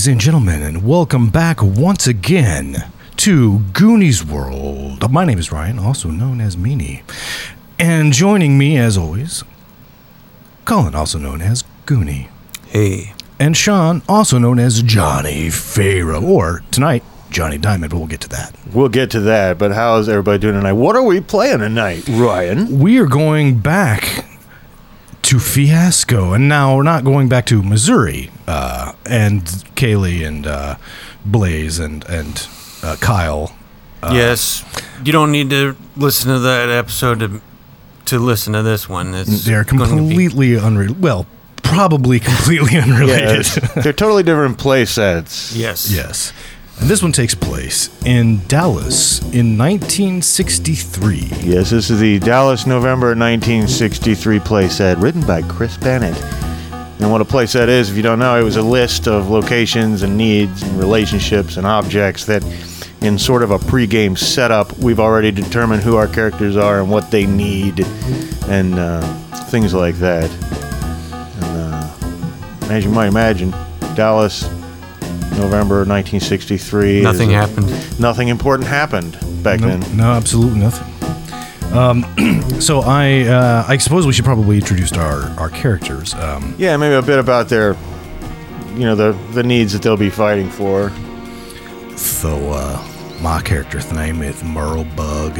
Ladies and gentlemen, and welcome back once again to Goonies World. My name is Ryan, also known as Meanie. And joining me, as always, Colin, also known as Goonie. Hey. And Sean, also known as Johnny Pharaoh, or tonight, Johnny Diamond, but we'll get to that. We'll get to that, but how's everybody doing tonight? What are we playing tonight, Ryan? We are going back to Fiasco, and now we're not going back to Missouri. Uh, and Kaylee and uh, Blaze and and uh, Kyle. yes. You don't need to listen to that episode to, to listen to this one. It's They're gonna be- completely unrelated. Well, probably completely unrelated. Yes. They're totally different play sets. yes. yes. And this one takes place in Dallas in 1963. Yes, this is the Dallas November 1963 play set written by Chris Bennett. And what a play set is, if you don't know, it was a list of locations and needs and relationships and objects that, in sort of a pre-game setup, we've already determined who our characters are and what they need and uh, things like that. And uh, as you might imagine, Dallas, November 1963. is Nothing a- happened. Nothing important happened back No, then. no, absolutely nothing. Um, so I, uh, I suppose we should probably introduce our our characters. Um, Yeah, maybe a bit about their, you know, the the needs that they'll be fighting for. so uh, my character's name is Merle Bug.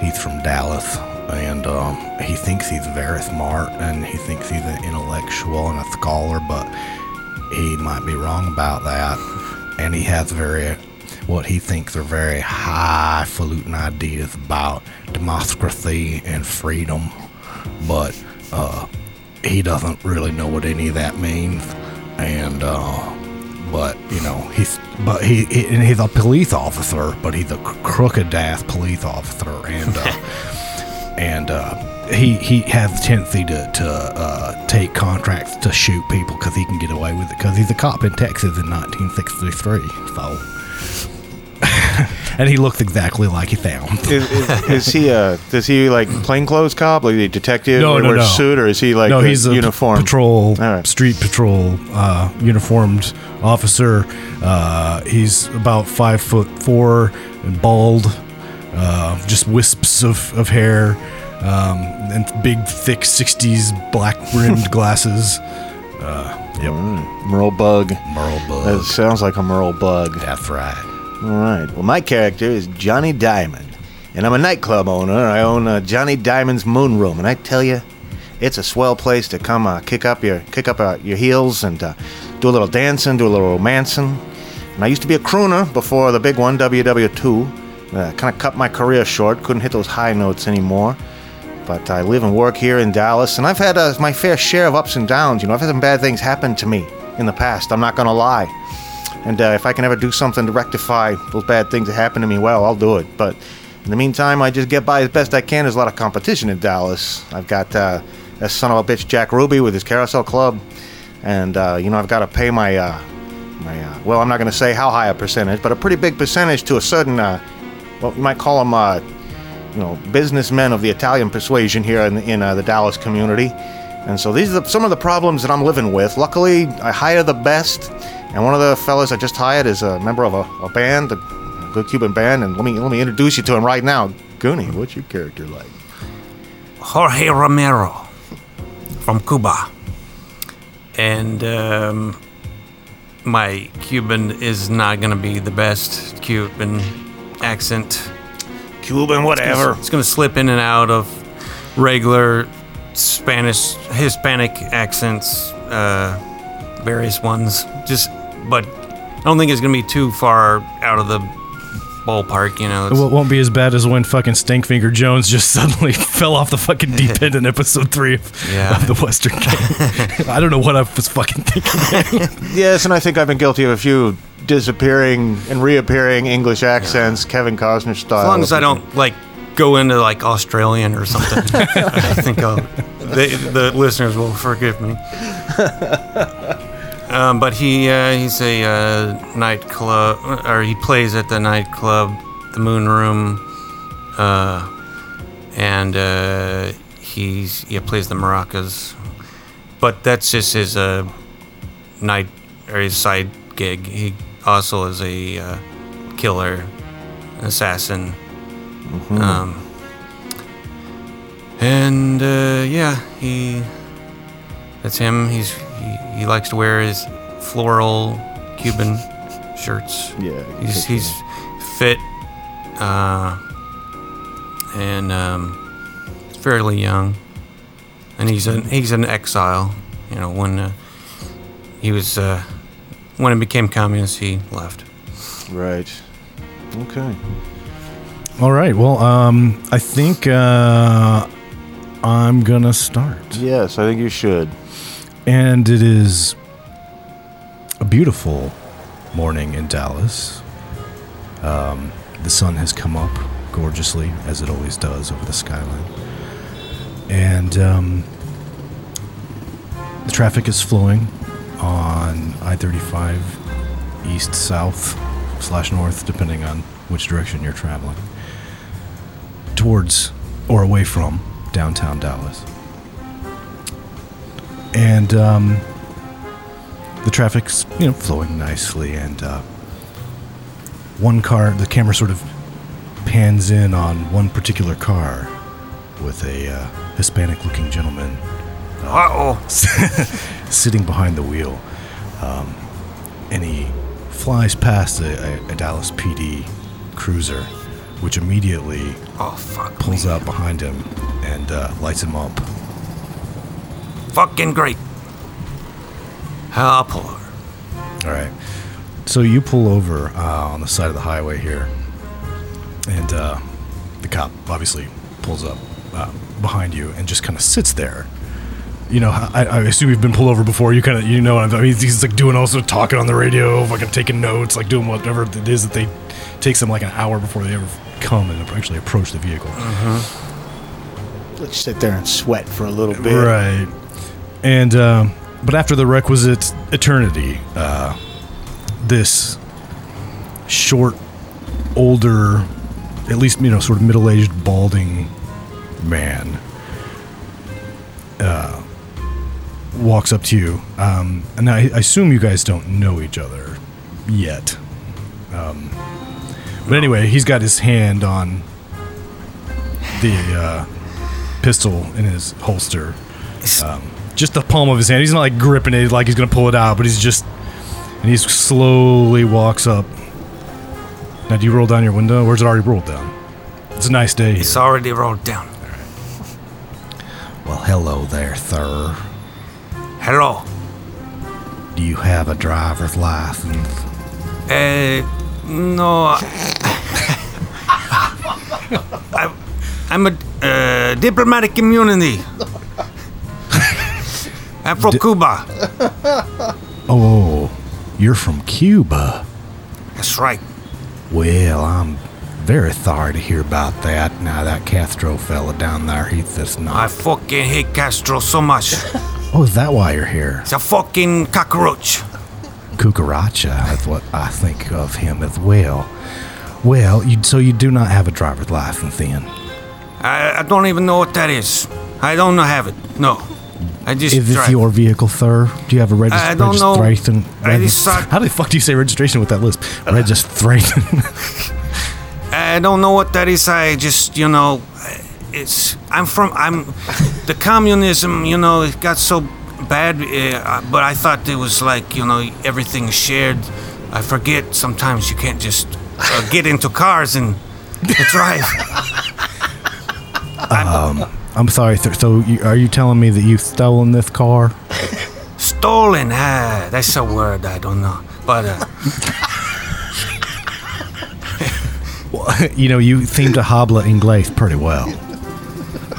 He's from Dallas, and um, he thinks he's very smart, and he thinks he's an intellectual and a scholar, but he might be wrong about that. And he has very, what he thinks are very highfalutin ideas about democracy and freedom, but uh, he doesn't really know what any of that means. And uh, but you know he's but he, he and he's a police officer, but he's a crooked ass police officer, and uh, and uh, he he has a tendency to to uh, take contracts to shoot people because he can get away with it because he's a cop in Texas in 1963. So. and he looks exactly like he sounds. Is, is, is he a does he like plainclothes cop, like a detective, No, or no, no. a suit, or is he like no, a he's a uniform? patrol, right. street patrol, uh, uniformed officer. Uh, he's about five foot four and bald, uh, just wisps of, of hair, um, and big, thick '60s black rimmed glasses. Uh, yep, Merle Bug. Merle Bug. That sounds like a Merle Bug. That's right. All right. Well, my character is Johnny Diamond, and I'm a nightclub owner. I own uh, Johnny Diamond's Moon Room, and I tell you, it's a swell place to come uh, kick up your kick up uh, your heels and uh, do a little dancing, do a little romancing. And I used to be a crooner before the big one, WW2. Uh, kind of cut my career short. Couldn't hit those high notes anymore. But I live and work here in Dallas, and I've had uh, my fair share of ups and downs. You know, I've had some bad things happen to me in the past. I'm not gonna lie. And uh, if I can ever do something to rectify those bad things that happened to me, well, I'll do it. But in the meantime, I just get by as best I can. There's a lot of competition in Dallas. I've got uh, that son of a bitch Jack Ruby with his carousel club, and uh, you know I've got to pay my uh, my uh, well, I'm not going to say how high a percentage, but a pretty big percentage to a certain uh, well, you might call uh, you know businessmen of the Italian persuasion here in in uh, the Dallas community. And so these are the, some of the problems that I'm living with. Luckily, I hire the best, and one of the fellas I just hired is a member of a, a band, a good Cuban band. And let me let me introduce you to him right now. Goonie, what's your character like? Jorge Romero from Cuba. And um, my Cuban is not going to be the best Cuban accent. Cuban, whatever. It's going to slip in and out of regular Spanish, Hispanic accents, uh, various ones. Just, but I don't think it's going to be too far out of the ballpark, you know. It It's- won't- won't be as bad as when fucking Stinkfinger Jones just suddenly fell off the fucking deep end in episode three of, Yeah. of the Western game. I don't know what I was fucking thinking. Yes, and I think I've been guilty of a few disappearing and reappearing English accents, Kevin Costner style. As long as I don't like go into like Australian or something, I think I'll, they, the listeners will forgive me. Um, but he uh, he's a uh, nightclub, or he plays at the nightclub, the Moon Room, uh, and uh, he's yeah plays the maracas. But that's just his uh, night or his side gig. He also is a uh, killer, assassin. Um, and uh, yeah, he. That's him. He's he, he likes to wear his floral Cuban shirts. Yeah. He's he's fit, uh, and um, fairly young, and he's an he's an exile. You know, when uh, he was uh, when it became communist, he left. right. Okay. All right. Well, um, I think uh, I'm gonna start, Yes, I think you should. and it is a beautiful morning in Dallas. Um, the sun has come up gorgeously, as it always does over the skyline, and um, the traffic is flowing on I-35 east, south, slash north, depending on which direction you're traveling towards or away from downtown Dallas. And um, the traffic's you know flowing nicely, and uh, one car, the camera sort of pans in on one particular car with a uh, Hispanic-looking gentleman Uh oh! sitting behind the wheel, um, and he flies past a, a, a Dallas PD cruiser, which immediately Oh pulls me. out behind him and uh, lights him up. Fucking great. I'll pull over. All right. So you pull over uh, on the side of the highway here, and uh, the cop obviously pulls up uh, behind you and just kind of sits there. You know, I, I assume you've been pulled over before. You kind of, you know, what I mean, he's like doing also talking on the radio, fucking taking notes, like doing whatever it is that they takes them like an hour before they ever come and actually approach the vehicle. Let's sit there and sweat for a little bit. Right. And um, but after the requisite eternity, uh, this short, older, at least you know, sort of middle-aged, balding man walks up to you, um, and I, I assume you guys don't know each other yet. Um, but anyway, he's got his hand on the uh, pistol in his holster um, just the palm of his hand. He's not like gripping it like he's gonna pull it out, but he's just and he slowly walks up. Now, do you roll down your window, or is it already rolled down? It's a nice day. It's already rolled down. Well, hello there, sir. Hello. Do you have a driver's license? Uh, no. I, I'm a uh, diplomatic immunity. I'm from Cuba. Oh, you're from Cuba. That's right. Well, I'm very sorry to hear about that. Now that Castro fella down there, he's just I fucking hate Castro so much. Oh, is that why you're here? It's a fucking cockroach. Cucaracha, that's what I think of him as well. Well, you, so you do not have a driver's license then? I, I don't even know what that is. I don't have it. No. I just Is this drive. your vehicle, sir? Do you have a regis- I don't know. registration? I regis- decide- How the fuck do you say registration with that lisp? Registration. I don't know what that is. I just, you know, it's. I'm from. I'm. The communism, you know, it got so bad, uh, but I thought it was like, you know, everything is shared. I forget sometimes you can't just uh, get into cars and drive. I'm sorry, sir. So, you, are you telling me that you've stolen this car? Stolen. Ah, that's a word I don't know. But uh, you know, you seem to habla inglés pretty well.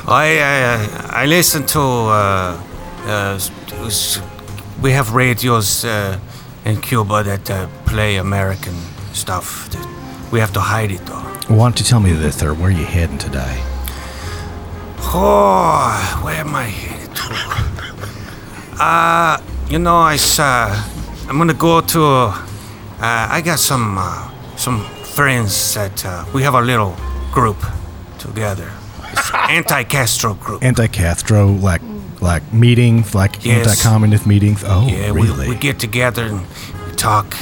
I I, I listen to. Uh, uh, we have radios uh, in Cuba that uh, play American stuff. We have to hide it though. Why don't you tell me this, sir? Where are you heading today? Oh, where am I headed? Uh, you know, I uh, I'm gonna go to. Uh, I got some uh, some friends that uh, we have a little group together. Anti-Castro group. Anti-Castro, like Like meetings, like Yes. anti-communist meetings. Oh, Yeah, really? we, we get together and we talk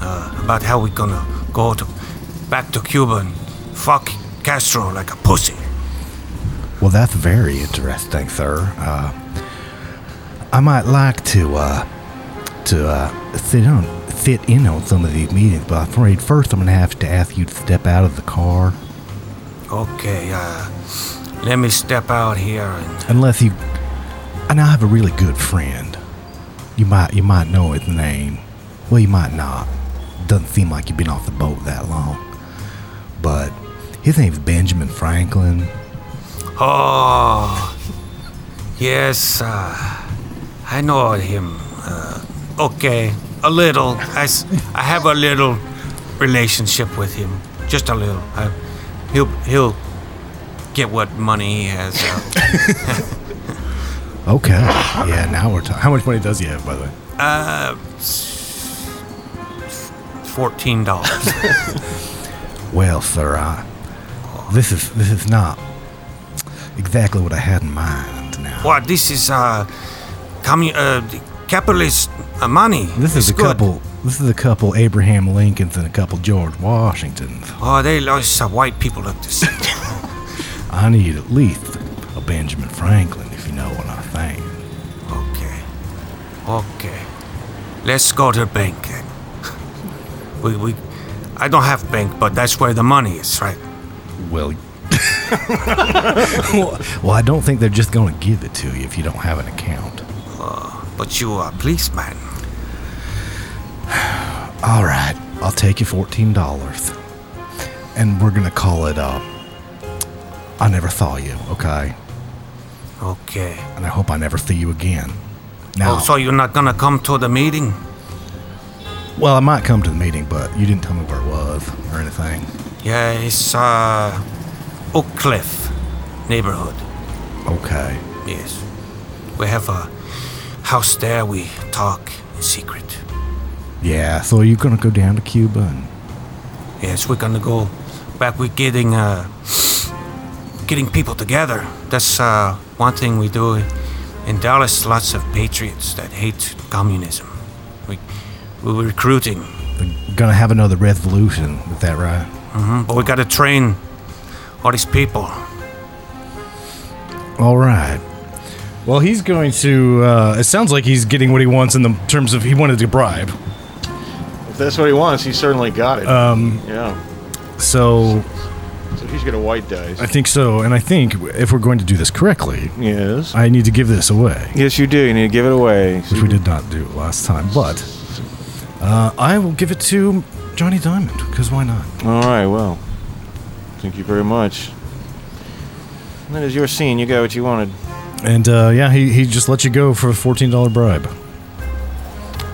uh, about how we're gonna go to back to Cuba and fuck Castro like a pussy. Well, that's very interesting, sir. Uh, I might like to uh, to uh, sit on sit in on some of these meetings, but I'm afraid first I'm gonna have to ask you to step out of the car, Okay, uh, let me step out here and unless you. And I have a really good friend. You might you might know his name. Well, you might not. Doesn't seem like you've been off the boat that long. But his name's Benjamin Franklin. Oh, yes, uh, I know him. Uh, okay, a little. I, I have a little relationship with him, just a little. I, he'll he'll get what money he has. Okay. Yeah, now we're talking. How much money does he have, by the way? uh, fourteen dollars. Well, sir, I, this is this is not exactly what I had in mind. Now, what? This is uh, commu- uh, capitalist uh, money. This is It's a good. couple. This is a couple Abraham Lincolns and a couple George Washingtons. Oh, they lost uh, white people up the same. I need at least a Benjamin Franklin, if you know what I'm saying. Okay. Okay. Let's go to the bank. We, we, I don't have bank, but that's where the money is, right? Well, well, I don't think they're just going to give it to you if you don't have an account. But you are a policeman. All right, I'll take you fourteen dollars, and we're gonna call it. Uh, I never saw you, okay? Okay. And I hope I never see you again. Now, Oh, so you're not gonna come to the meeting? well, I might come to the meeting, but you didn't tell me where it was or anything. Yeah, it's uh, Oak Cliff neighborhood. Okay. Yes. We have a house there. We talk in secret. Yeah. So you're gonna go down to Cuba and Yes, we're gonna go back. We're getting uh getting people together. That's uh one thing we do in Dallas. Lots of patriots that hate communism. We we're recruiting, we're gonna have another revolution. Is that right? Mm-hmm. but we gotta train all these people. All right. Well, he's going to. Uh, it sounds like he's getting what he wants in the terms of he wanted to bribe. If that's what he wants, he certainly got it. Um, yeah. so So he's gonna white dice. I think so, and I think if we're going to do this correctly, yes. I need to give this away, Yes, you do. You need to give it away. which we did not do last time. But uh, I will give it to Johnny Diamond because why not? All right. Well, thank you very much. That is your scene. You got what you wanted. And uh, yeah, he, he just let you go for a fourteen dollar bribe.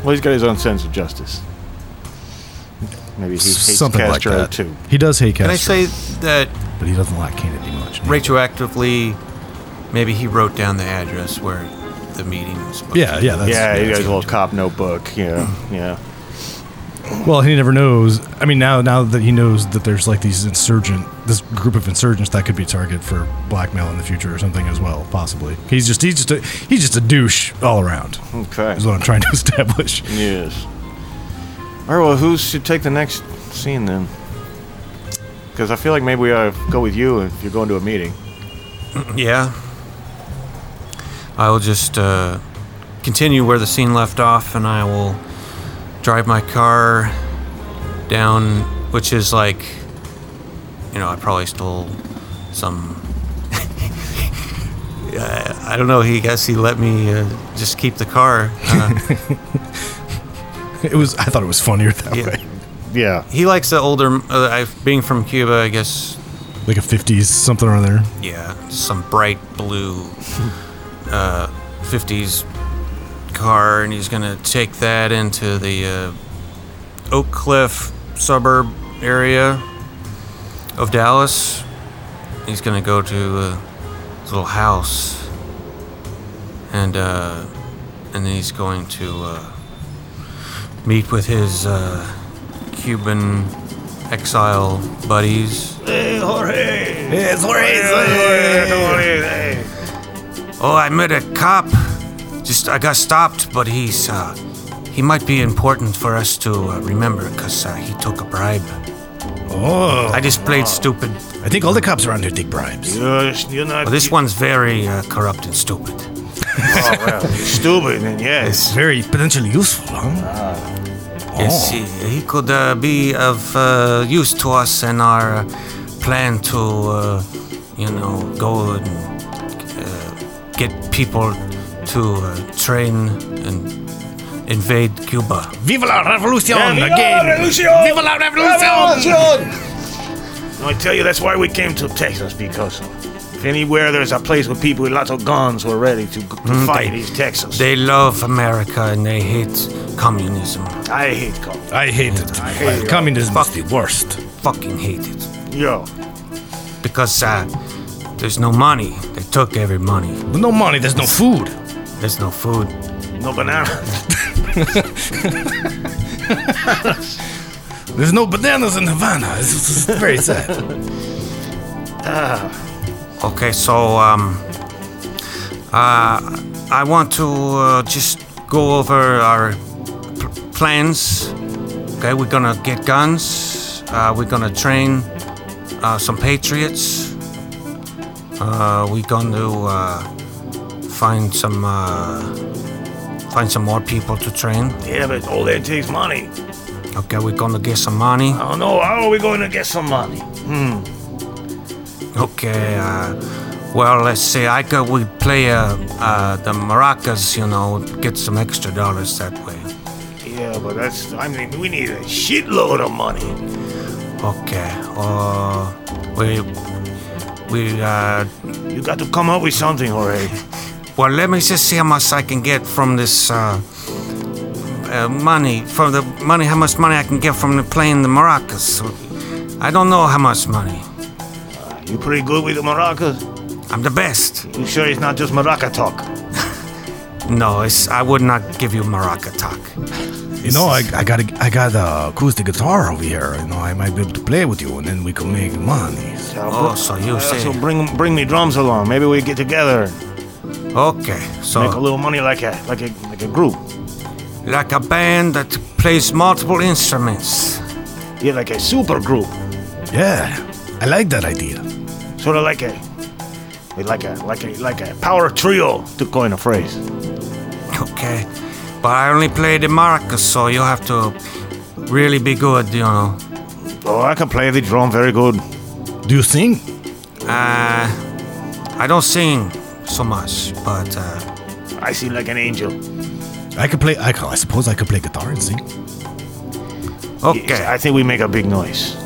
Well, he's got his own sense of justice. Maybe he hates Something like Castro that. too. He does hate Castro. Can I say that But he doesn't like Kennedy much. retroactively? Maybe he wrote down the address where the meeting was. supposed Yeah, to yeah, that's yeah, he got that's his what little cop notebook. Yeah, yeah. Well, he never knows. I mean, now now that he knows that there's like these insurgent, this group of insurgents that could be a target for blackmail in the future or something as well, possibly. He's just he's just a he's just a douche all around. Okay. Is what I'm trying to establish. Yes. All right. Well, who should take the next scene then? Because I feel like maybe we ought to go with you if you're going to a meeting. Yeah. I will just uh, continue where the scene left off, and I will drive my car down, which is like, you know, I probably stole some. uh, I don't know. He guess he let me uh, just keep the car. Uh, It was I thought it was funnier that Yeah. way, Yeah. he likes the older. Uh, I, being from Cuba, I guess like a 50s something or other. Yeah, some bright blue uh, 50s car, and he's gonna take that into the uh, Oak Cliff suburb area of Dallas. He's gonna go to uh, his little house, and uh, and then he's going to uh, meet with his uh, Cuban exile buddies. Hey, Jorge! Hey, Jorge! Oh, I met a cop. Just I got stopped, but he's uh, he might be important for us to uh, remember because uh, he took a bribe. Oh, I just played stupid. I think all the cops around here take bribes. You're, you're not. But this one's very uh, corrupt and stupid. Oh, well, stupid, and yes. It's Very potentially useful, huh? Yes, he, he could uh, be of uh, use to us in our uh, plan to, uh, you know, go and uh, get people to uh, train and invade Cuba. Viva la revolution Viva la again! revolution! Viva la revolution! I tell you, that's why we came to Texas, because if anywhere there's a place with people with lots of guns, we're ready to, to fight. they- It's Texas. They love America and they hate communism. I hate communism. I hate it. I hate it. Communism is the worst. Fucking hate it. Yo, Because uh, there's no money. They took every money. With no money, there's no food. There's no food. no banana. There's no bananas in Havana. It's, it's- it's very sad. Okay, so um, uh, I want to uh, just go over our pl- plans. Okay, we're gonna get guns. Uh, we're gonna train uh, some patriots. Uh, we're to uh, find some uh, find some more people to train. yeah, but all that takes money. Okay, we're gonna get some money. I don't know. How are we going to get some money? Okay, uh, well, let's see. I could we play uh, uh, the maracas, you know, get some extra dollars that way. Yeah, but that's. I mean, we need a shitload of money. Okay, uh, we we uh, You got to come up with something, Jorge. well, let me just see how much I can get from this uh, uh, money. From the money, how much money I can get from the playing the maracas. I don't know how much money. You pretty good with the maracas? I'm the best. You sure it's not just maraca talk? No, it's, I would not give you maraca talk. You know, I, I got a, I got a acoustic guitar over here. You know, I might be able to play with you, and then we can make money. Oh, so you Uh, say so bring bring me drums along. Maybe we get together, okay? So make a little money like a like a like a group. like a band that plays multiple instruments. Yeah, like a super group. Yeah, I like that idea. Sort of like a like a like a like a power trio to coin a phrase. Okay, but I only play the maracas, so you have to really be good, you know. Oh, I can play the drum very good. Do you sing? Uh, I don't sing so much, but uh, I seem like an angel. I could play. I, ca- I suppose I could play guitar and sing. okay. I think we make a big noise.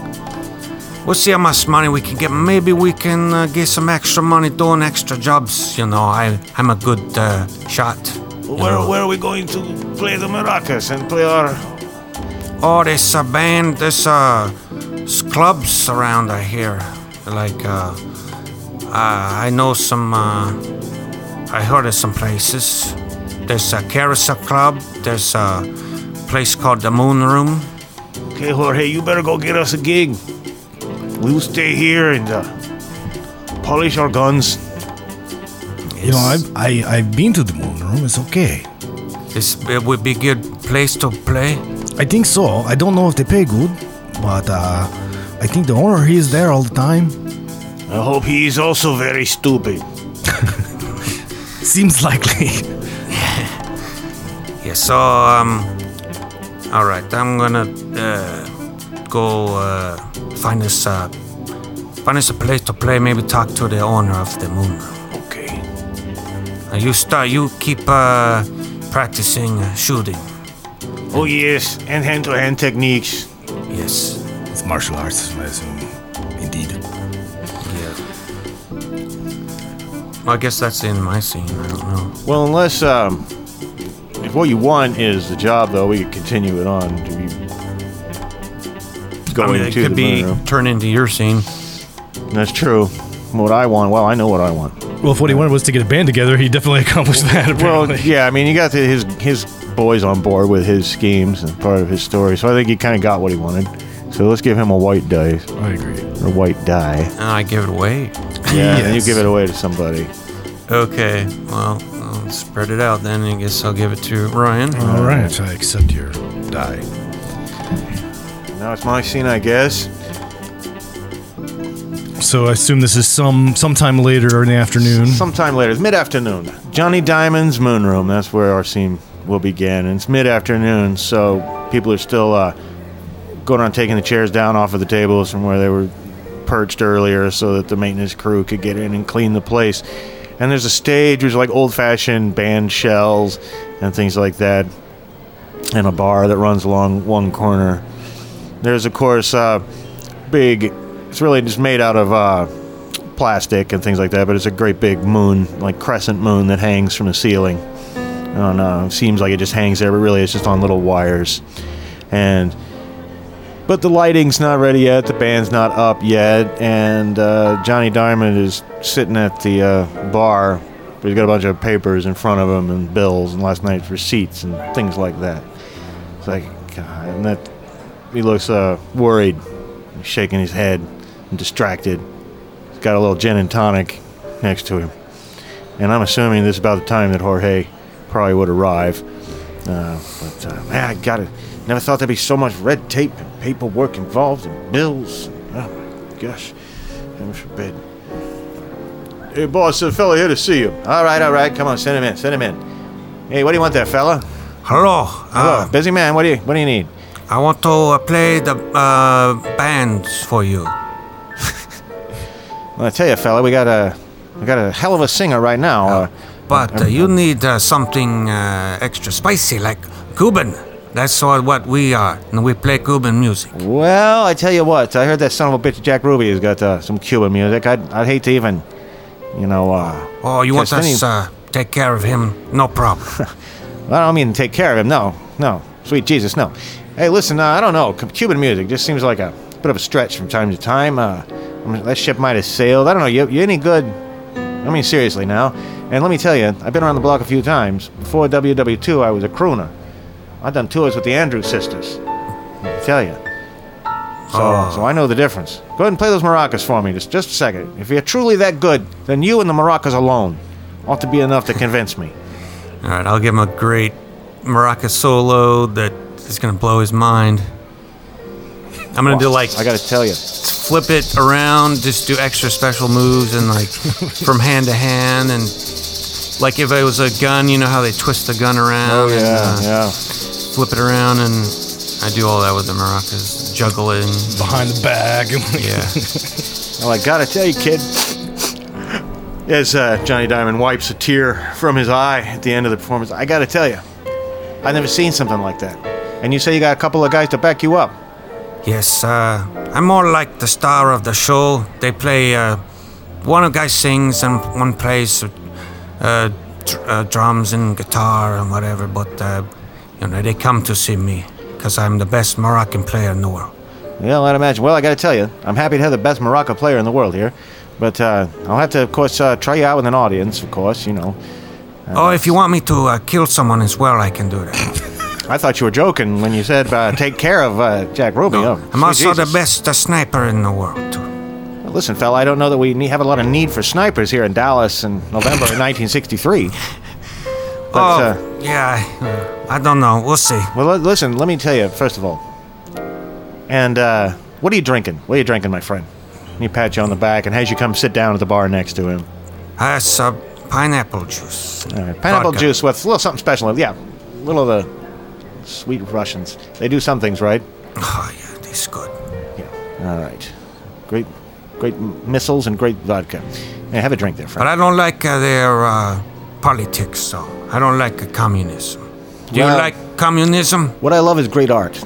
We'll see how much money we can get. Maybe we can uh, get some extra money doing extra jobs. You know, I I'm a good uh, shot. Where know. where are we going to play the maracas and play our? Oh, there's a band. There's uh, clubs around here. Like, uh, uh, I know some. Uh, I heard of some places. There's a carousel club. There's a place called the Moon Room. Okay, Jorge, you better go get us a gig. We'll stay here and uh, polish our guns. You know, I've I, I've been to the moon room. It's okay. This it would be a good place to play. I think so. I don't know if they pay good, but uh, I think the owner he is there all the time. I hope he is also very stupid. Seems likely. Yeah. So um, all right. I'm gonna uh, go uh, find us uh, find us a place to play. Maybe talk to the owner of the Moon Room. Okay. Uh, you start. You keep uh, practicing uh, shooting. Oh yes, and hand-to-hand techniques. Yes. it's martial arts, I assume. Indeed. Yeah. Well, I guess that's in my scene. I don't know. Well, unless um, if what you want is the job, though, we could continue it on to be I mean, it to could the be moon room. turned into your scene. That's true. What I want, well, I know what I want. Well, if what he wanted was to get a band together, he definitely accomplished that. Well, yeah, I mean, you got the, his his boys on board with his schemes and part of his story, so I think he kind of got what he wanted. So let's give him a white die I agree. or white die. And I give it away. Yeah, and you give it away to somebody. Okay, well, I'll spread it out then. I guess I'll give it to Ryan. All right, I accept your die. Now it's my scene, I guess. So I assume this is some sometime later in the afternoon. Sometime later, it's mid afternoon. Johnny Diamond's moon room. That's where our scene will begin. And it's mid afternoon, so people are still uh, going on taking the chairs down off of the tables from where they were perched earlier so that the maintenance crew could get in and clean the place. And there's a stage which is like old fashioned band shells and things like that, and a bar that runs along one corner. There's, of course, uh, big, it's really just made out of. Uh, plastic and things like that, but it's a great big moon, like crescent moon that hangs from the ceiling. I don't know. It seems like it just hangs there, but really it's just on little wires. And but the lighting's not ready yet. The band's not up yet, and uh, Johnny Diamond is sitting at the uh, bar. He's got a bunch of papers in front of him and bills and last night's receipts and things like that. It's like, God, and that he looks uh, worried, He's shaking his head and distracted He's got a little gin and tonic next to him. And I'm assuming this is about the time that Jorge probably would arrive. Uh, but uh, man, I got it. Never thought there'd be so much red tape and paperwork involved and bills. Oh my gosh, heaven forbid. Hey, boss, there's a fella here to see you. All right, all right, come on, send him in, send him in. Hey, what do you want there, fella? Hello. Hello, Uh, busy man. What do you What do you need? I want to uh, play the uh, bands for you. Well, I tell you, fella, we got a we got a hell of a singer right now. Uh, But uh, you need uh, something uh, extra spicy, like Cuban. That's all what we are, and we play Cuban music. Well, I tell you what, I heard that son of a bitch Jack Ruby has got uh, some Cuban music. I'd, I'd hate to even, you know, uh, Oh, you want us uh, take care of him? No problem. I don't mean to take care of him. No, no, sweet Jesus, no. Hey, listen, uh, I don't know. Cuban music just seems like a bit of a stretch from time to time. Uh, I mean, that ship might have sailed. I don't know. You, you any good? I mean, seriously now. And let me tell you, I've been around the block a few times. Before WW2, I was a crooner. I've done tours with the Andrews sisters. I tell you. So, Oh. so I know the difference. Go ahead and play those maracas for me, just just a second. If you're truly that good, then you and the maracas alone ought to be enough to convince me. all right, I'll give him a great maraca solo that is gonna blow his mind. I'm gonna do like I gotta tell you. flip it around, just do extra special moves and like from hand to hand and like if it was a gun, you know how they twist the gun around Oh and yeah, uh, yeah. flip it around and I do all that with the maracas, juggling. Behind the bag. Yeah. Well, I gotta tell you, kid. As uh, Johnny Diamond wipes a tear from his eye at the end of the performance, I gotta tell you, I've never seen something like that. And you say you got a couple of guys to back you up. Yes, uh, I'm more like the star of the show. They play, uh, one guy sings and one plays uh, dr- uh, drums and guitar and whatever, but, uh, you know, they come to see me because I'm the best Moroccan player in the world. Yeah, I'd imagine. Well, I gotta tell you, I'm happy to have the best Moroccan player in the world here. But uh, I'll have to, of course, uh, try you out with an audience, of course, you know. oh, if you want me to uh, kill someone as well, I can do that. I thought you were joking when you said uh, take care of uh, Jack Ruby. No, Oh, I'm also the best uh, sniper in the world. Well, listen, fella, I don't know that we have a lot of need for snipers here in Dallas in November of 1963. But, oh, uh, yeah, I, uh, don't know. We'll see. Well, listen, let me tell you, first of all. And, uh, what are you drinking? What are you drinking, my friend? And he pats you on the back and has you come sit down at the bar next to him. Uh, some pineapple juice. All right, pineapple Vodka. juice with a little something special. Yeah, a little of the sweet Russians. They do some things right. Oh, yeah, this good. Yeah. All right. Great, great missiles and great vodka. Hey, have a drink there, friend. But. I don't like uh, their uh, politics, so I don't like uh, communism. Do Well- you like communism? What I love is great art.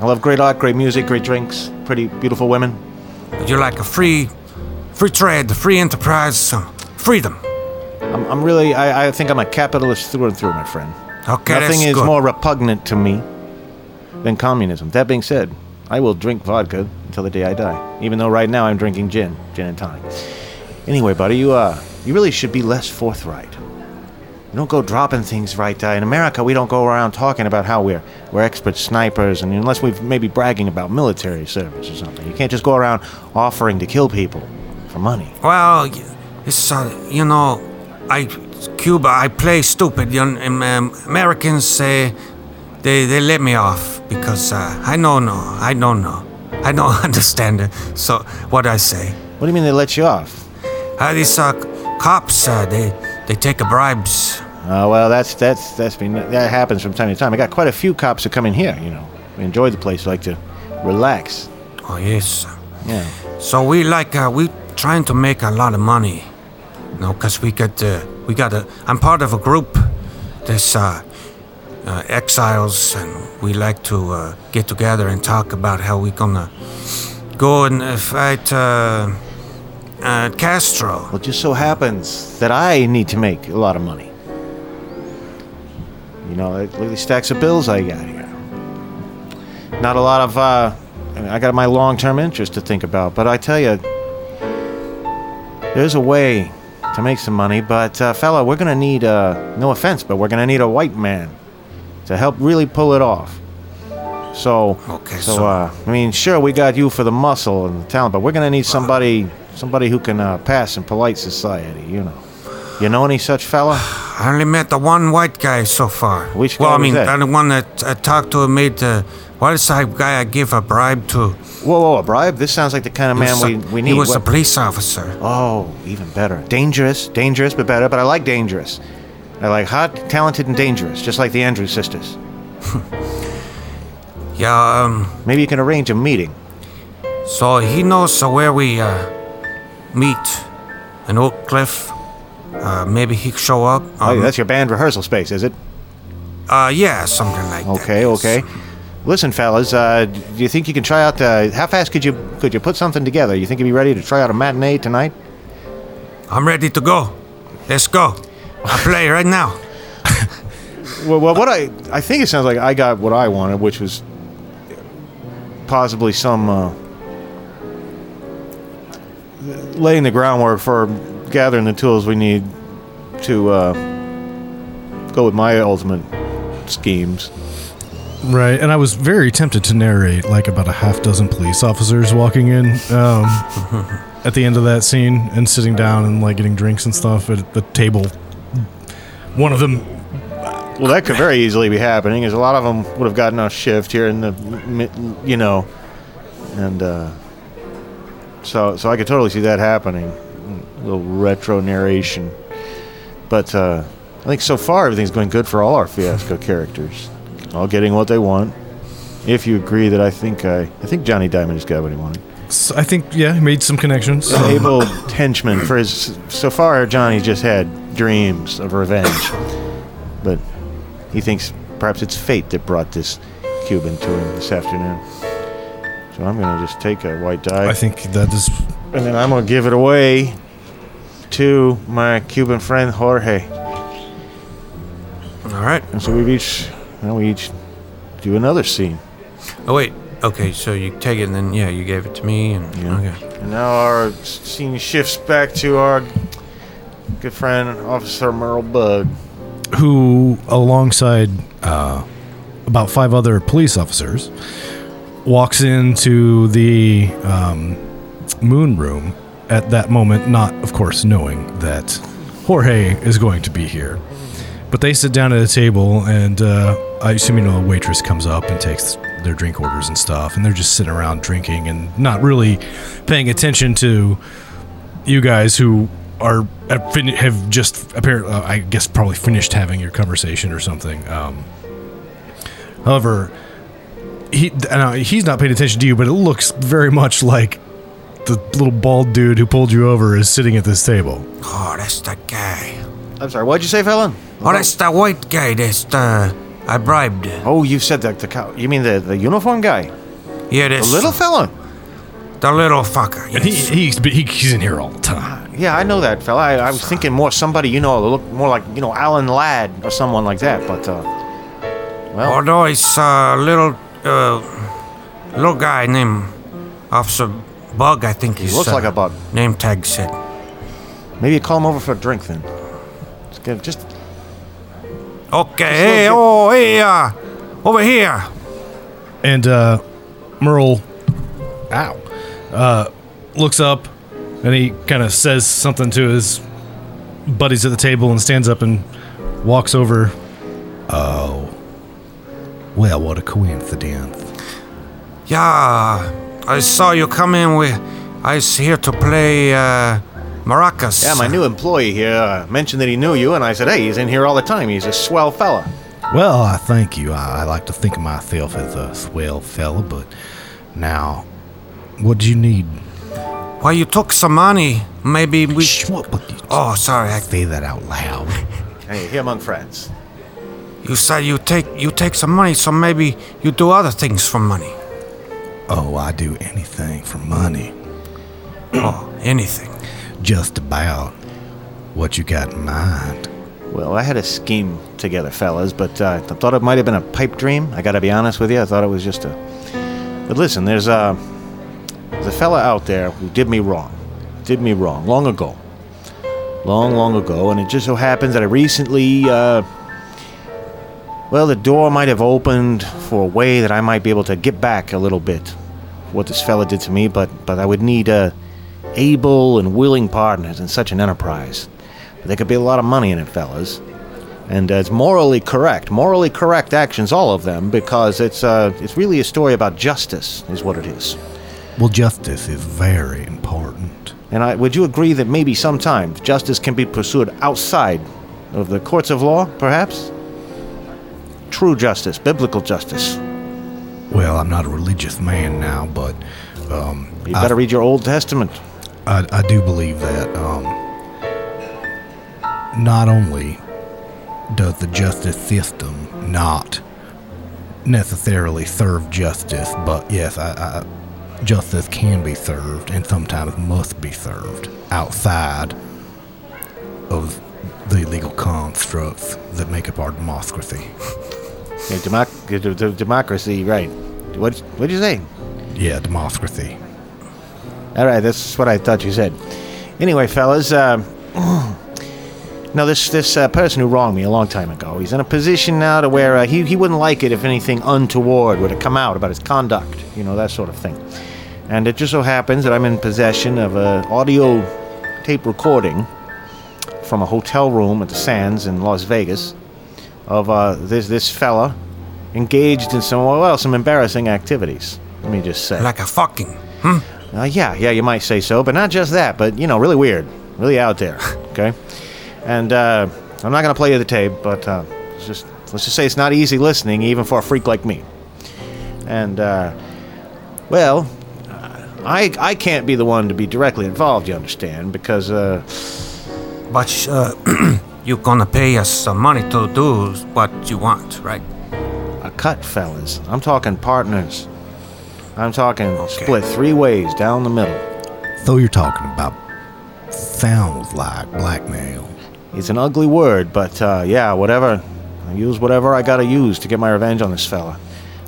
I love great art, great music, great drinks, pretty beautiful women. Do you like a free, free trade, free enterprise, freedom? I'm, I'm really, I, I think I'm a capitalist through and through, my friend. Okay, Nothing is good. more repugnant to me than communism. That being said, I will drink vodka until the day I die. Even though right now I'm drinking gin, gin and tonic. Anyway, buddy, you uh, you really should be less forthright. You don't go dropping things right. Uh, in America, we don't go around talking about how we're we're expert snipers, and unless we've maybe bragging about military service or something, you can't just go around offering to kill people for money. Well, It's, uh, you know, I, Cuba, I play stupid. You know, um, um, Americans say they, they let me off because uh, I don't know. I don't know. I don't understand it. So, what I say? What do you mean they let you off? Uh, these uh, cops, uh, they, they take bribes. Oh well, that's that's that's been that happens from time to time. I got quite a few cops who come in here. You know, we enjoy the place, we like to relax. Oh, yes. Yeah. So we like uh, we trying to make a lot of money, you know, cause we got uh, we got a. I'm part of a group, this uh, uh, exiles, and we like to uh, get together and talk about how we gonna go and uh, fight uh, uh, Castro. Well, it just so happens that I need to make a lot of money. You know, look at these stacks of bills I got here. Not a lot of, uh, I, I got my long term interest to think about, but I tell you, there's a way to make some money, but, uh, fella, we're gonna need, uh, no offense, but we're gonna need a white man to help really pull it off. So, Okay, so, so- uh, I mean, sure, we got you for the muscle and the talent, but we're gonna need somebody, somebody who can uh, pass in polite society. You know, you know any such fella? I only met the one white guy so far. Which Well, guy I mean, that? the one that I talked to made the. What is that guy I give a bribe to? Whoa, whoa, a bribe? This sounds like the kind of man we, a- we need. He was a police officer. oh, even better. Dangerous, dangerous, but better. But I like dangerous. I like hot, talented, and dangerous, just like the Andrews sisters. Yeah, um, Maybe you can arrange a meeting. so he knows uh, where we uh, meet in Oak Cliff. Uh, maybe he could show up. oh, Um, that's your band rehearsal space, is it? uh, yeah, something like that. Okay, okay. Listen, fellas, uh, do you think you can try out? Uh, how fast could you could you put something together? You think you'd be ready to try out a matinee tonight? I'm ready to go. Let's go. I play right now. Well, well, what I I think it sounds like I got what I wanted, which was possibly some uh, laying the groundwork for gathering the tools we need to uh, go with my ultimate schemes. Right, and I was very tempted to narrate like about a half dozen police officers walking in um, at the end of that scene and sitting down and like getting drinks and stuff at the table. One of them, Well, that could very easily be happening, as a lot of them would have gotten a shift here in the, you know, and uh, so so I could totally see that happening. A little retro narration, but uh, I think so far everything's going good for all our Fiasco characters, all getting what they want. If you agree that I think I, I think Johnny Diamond just got what he wanted. I think, yeah, he made some connections. An able henchman for his. So far, Johnny just had dreams of revenge, but he thinks perhaps it's fate that brought this Cuban to him this afternoon. So I'm gonna just take a white die, I think that is and then I'm gonna give it away to my Cuban friend Jorge. All right. And so we've each, well, we each do another scene. Oh wait. Okay, so you take it, and then yeah, you gave it to me, and Yeah. okay. And now our scene shifts back to our good friend Officer Merle Bug. who, alongside uh, about five other police officers, walks into the um, moon room at that moment, not, of course, knowing that Jorge is going to be here. But they sit down at a table, and uh, I assume you know a waitress comes up and takes their drink orders and stuff, and they're just sitting around drinking and not really paying attention to you guys who are have, fin- have just apparently, uh, I guess, probably finished having your conversation or something. Um, however, he uh, he's not paying attention to you, but it looks very much like the little bald dude who pulled you over is sitting at this table. Oh, that's that guy. I'm sorry, what'd you say, fella? Oh, that's the white guy. That's the I bribed. Oh, you said the, the cow. You mean the, the uniform guy? Yeah, The this little fella? the little fucker. And he, yes. he's he, he's in here all the time. Yeah, I know that fella. I, I was thinking more somebody, you know, look more like, you know, Alan Ladd or someone like that. But, uh, well, Although he's a little uh, little guy named Officer Bug, I think he's. looks uh, like a bug. Name tag said. maybe you call him over for a drink then. Just, get, just Okay, Just hey, oh, hey, uh, over here. And uh, Merle, ow, uh, looks up And he kind of says something to his buddies at the table and stands up and walks over. Oh. Well, what a coincidence. Yeah, I saw you come in with. I was here to play uh, maracas. Yeah, my new employee here uh, mentioned that he knew you, and I said, hey, he's in here all the time. He's a swell fella. Well, I thank you. I, I like to think of myself as a swell fella, but now, what do you need? Why, you took some money. Maybe we. Shh, what, what, Oh, sorry. I, say that out loud. Hey, here among friends. you said you take you take some money, so maybe you do other things for money. Oh, I do anything for money. Oh, anything. Just about. What you got in mind? Well, I had a scheme together, fellas, but uh, I thought it might have been a pipe dream. I gotta be honest with you. I thought it was just a. But listen, there's a there's a fella out there who did me wrong. Did me wrong long ago. Long, long ago, and it just so happens that I recently. Uh, well, the door might have opened for a way that I might be able to get back a little bit what this fella did to me, but but I would need uh, able and willing partners in such an enterprise. There could be a lot of money in it, fellas. And uh, it's morally correct, morally correct actions, all of them, because it's uh, it's really a story about justice, is what it is. Well, justice is very important. And I, would you agree that maybe sometimes justice can be pursued outside of the courts of law, perhaps? True justice, biblical justice. Well, I'm not a religious man now, but um, You better read your Old Testament. I, I do believe that um, not only does the justice system not necessarily serve justice, but yes, I, I, justice can be served and sometimes must be served outside of the legal constructs that make up our democracy. Yeah, democ- democracy, right. What, what'd you say? Yeah, democracy. All right, that's what I thought you said. Anyway, fellas, uh, this this uh, person who wronged me a long time ago, he's in a position now to where uh, he he wouldn't like it if anything untoward were to come out about his conduct, you know, that sort of thing. And it just so happens that I'm in possession of a audio tape recording from a hotel room at the Sands in Las Vegas of uh, this this fella engaged in some well some embarrassing activities. Let me just say. Like a fucking. Uh, yeah, yeah, you might say so, but not just that, but you know, really weird, really out there. Okay, and uh, I'm not gonna play you the tape, but uh, it's just let's just say it's not easy listening, even for a freak like me. And uh, well, I I can't be the one to be directly involved, you understand, because uh, But uh, you're gonna pay us some money to do what you want, right? a cut, fellas. I'm talking partners. I'm talking Okay. split three ways down the middle. So you're talking about sounds like blackmail. It's an ugly word, but uh, yeah, whatever. I use whatever I gotta use to get my revenge on this fella.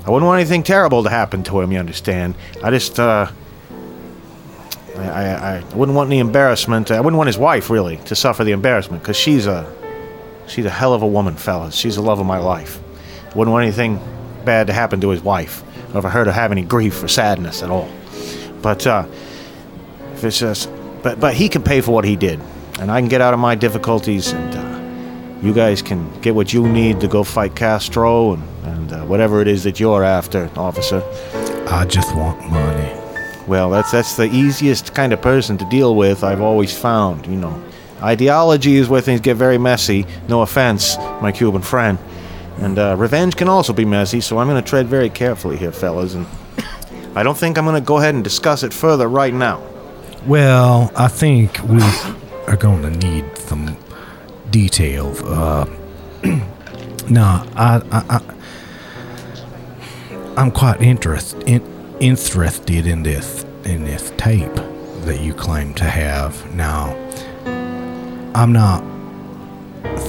I wouldn't want anything terrible to happen to him, you understand? I just, uh. I, I, I wouldn't want any embarrassment. I wouldn't want his wife, really, to suffer the embarrassment, because she's a. She's a hell of a woman, fellas. She's the love of my life. Wouldn't want anything bad to happen to his wife, for her to have any grief or sadness at all. But, uh. If it's just. But, but he can pay for what he did, and I can get out of my difficulties, and uh, you guys can get what you need to go fight Castro and, and uh, whatever it is that you're after, officer. I just want money. Well, that's that's the easiest kind of person to deal with. I've always found, you know, ideology is where things get very messy. No offense, my Cuban friend, and uh, revenge can also be messy. So I'm going to tread very carefully here, fellas, and I don't think I'm going to go ahead and discuss it further right now. Well, I think we are going to need some details. Uh, no, I, I, I, I'm quite interest, in, interested in this in this tape that you claim to have. Now, I'm not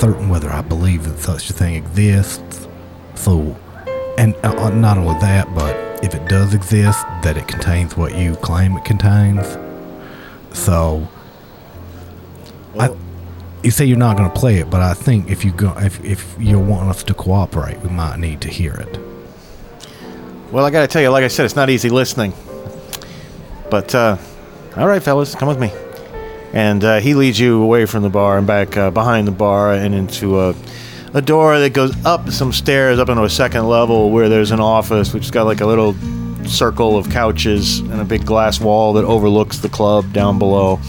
certain whether I believe that such a thing exists. So, and uh, not only that, but if it does exist, that it contains what you claim it contains. So, I, you say you're not going to play it, but I think if you go, if if you want us to cooperate, we might need to hear it. Well, I got to tell you, like I said, it's not easy listening. But uh, all right, fellas, come with me. And uh, he leads you away from the bar and back uh, behind the bar and into a, a door that goes up some stairs up into a second level where there's an office which has got like a little circle of couches and a big glass wall that overlooks the club down below.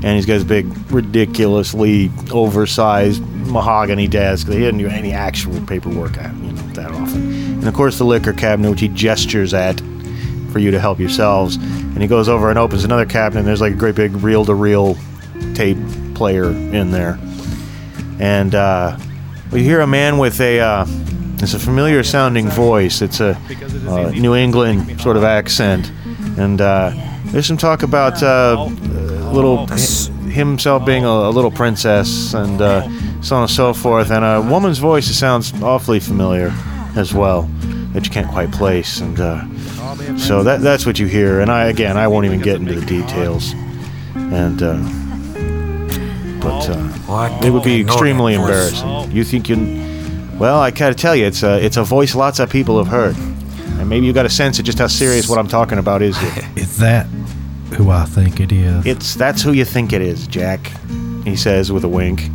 And he's got his big, ridiculously oversized mahogany desk. He doesn't do any actual paperwork at you know that often. And of course, the liquor cabinet, which he gestures at for you to help yourselves. And he goes over and opens another cabinet. And there's like a great big reel-to-reel tape player in there. And uh, we hear a man with a. Uh, it's a familiar sounding voice. It's a uh, New England sort of accent. And uh, there's some talk about uh, little himself being a, a little princess and uh, so on and so forth. And a woman's voice sounds awfully familiar as well that you can't quite place. And so that that's what you hear. And I again, I won't even get into the details. And but uh, What? it would be extremely that voice. embarrassing. You think you? Well, I gotta tell you, it's a it's a voice lots of people have heard, and maybe you got a sense of just how serious what I'm talking about is here. Is that who I think it is? It's that's who you think it is, Jack. He says with a wink.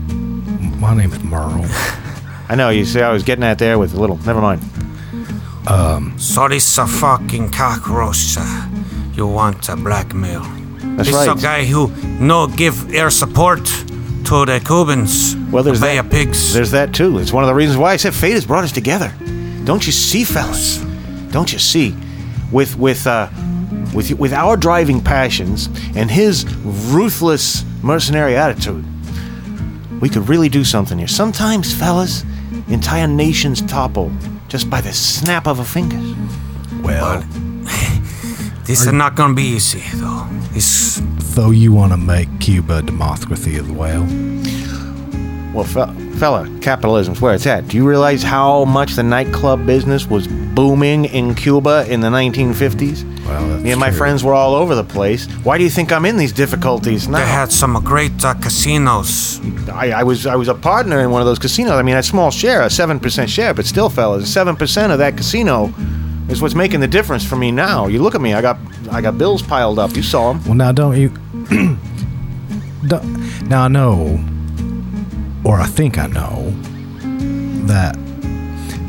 My name is Merle. I know you see, I was getting at there with a little. Never mind. So this a fucking cockroach uh, you want to blackmail. That's this right. a guy who no give air support to the Cubans. Well, there's the Bay that. of Pigs. There's that too. It's one of the reasons why I said fate has brought us together. Don't you see, fellas? Don't you see? With with uh, with with our driving passions and his ruthless mercenary attitude, we could really do something here. Sometimes, fellas, entire nations topple just by the snap of a finger. Well, this is not gonna be easy though. This though you want to make Cuba a democracy as well. Well, fe- fella, capitalism's where it's at. Do you realize how much the nightclub business was booming in Cuba in the 1950s? Well, that's Me and my true. friends were all over the place. Why do you think I'm in these difficulties now? they had some great uh, casinos. I, I was I was a partner in one of those casinos. I mean, a small share, a seven percent share, but still, fellas, seven percent of that casino is what's making the difference for me now. You look at me, I got I got bills piled up. You saw them. Well, now don't you? don't, now I know, or I think I know, that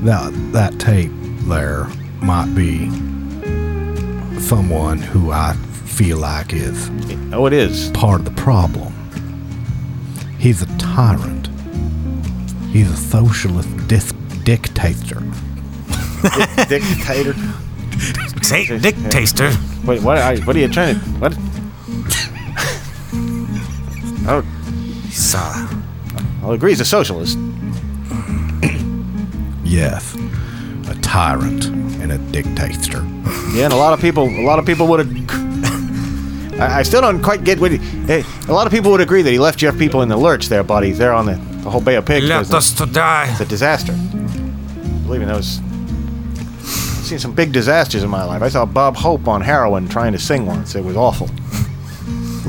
that that tape there might be someone who I feel like is Oh, it is. part of the problem. He's a tyrant. He's a socialist dis- dictator. Dictator. Say, Dick Taster. Wait, what? I, what are you trying to? What? oh, He's, uh, I'll agree. He's a socialist. Yes, a tyrant and a dictator. Yeah, and a lot of people, a lot of people would have. I, I still don't quite get what. He, eh, a lot of people would agree that he left Jeff people in the lurch there, buddy. There on the, the whole Bay of Pigs. left us to die. It's a disaster. Believe me, that was. I've seen some big disasters in my life. I saw Bob Hope on heroin trying to sing once. It was awful.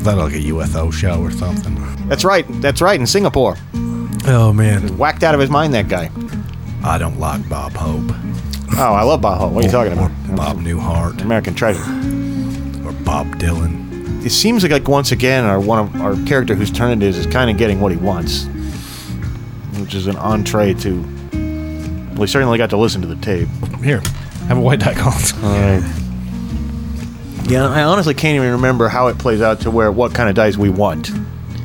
That like a USO show or something? That's right. That's right. In Singapore, Oh man, whacked out of his mind. That guy. I don't like Bob Hope. Oh, I love Bob Hope. What are you talking Or about? Bob Newhart American treasure. or Bob Dylan. It seems like, like once again, our one of our character whose turn it is is kind of getting what he wants, which is an entree to. Well, he certainly got to listen to the tape. Here, have a white die called. Yeah, I honestly can't even remember how it plays out to where what kind of dice we want,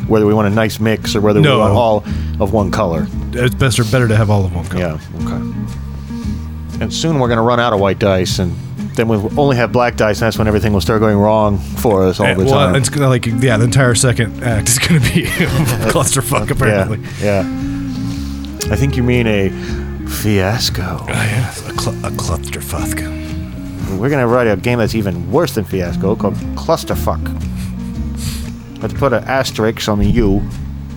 whether we want a nice mix or whether No. we want all of one color. it's best or better to have all of them. Yeah. Okay. And soon we're gonna run out of white dice, and then we'll only have black dice, and that's when everything will start going wrong for us all Eh, the well, time. it's gonna like yeah, the entire second act is gonna be a clusterfuck apparently. Yeah. Yeah. I think you mean a fiasco. Ah, yes, a, cl- a clusterfuck. We're gonna write a game that's even worse than fiasco called Clusterfuck. Let's put an asterisk on the U,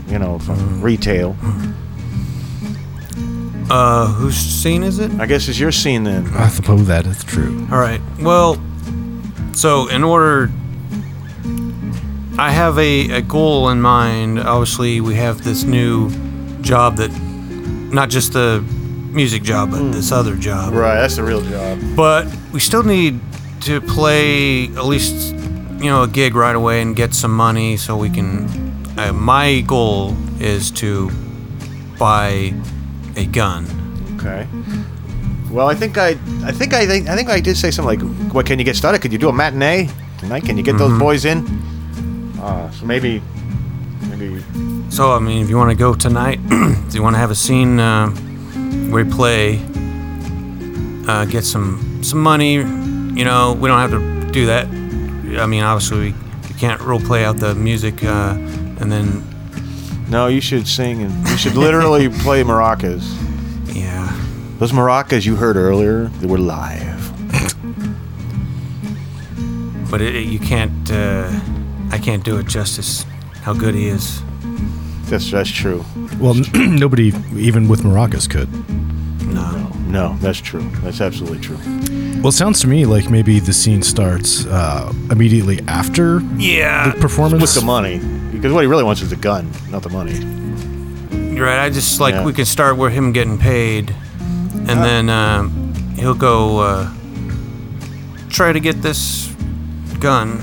you know, from retail. Uh, whose scene is it? I guess it's your scene then. I suppose that is true. All right. Well, so in order, I have a, a goal in mind. Obviously, we have this new job that, not just the music job, but this other job. Right, that's the real job. But we still need to play at least, you know, a gig right away and get some money so we can uh, my goal is to buy a gun. Okay. Well, I think I, I think I, think I think I did say something like, "What can you get started? Could you do a matinee tonight? Can you get those boys in?" Uh, so maybe, maybe. So I mean, if you want to go tonight, if you want to have a scene uh, we play, uh, get some some money, you know, we don't have to do that. I mean, obviously we, we can't role play out the music, uh, and then No, you should sing and you should literally play maracas. yeah, Those maracas you heard earlier, they were live. but it, it- you can't. Uh, I can't do it justice. How good he is. That's that's true. Well, nobody, even with maracas, could. No. No, that's true. That's absolutely true. Well, it sounds to me like maybe the scene starts uh, immediately after Yeah. the performance. With the money, because what he really wants is the gun, not the money. You're right. I just like Yeah. we can start with him getting paid, and then um, he'll go uh, try to get this gun.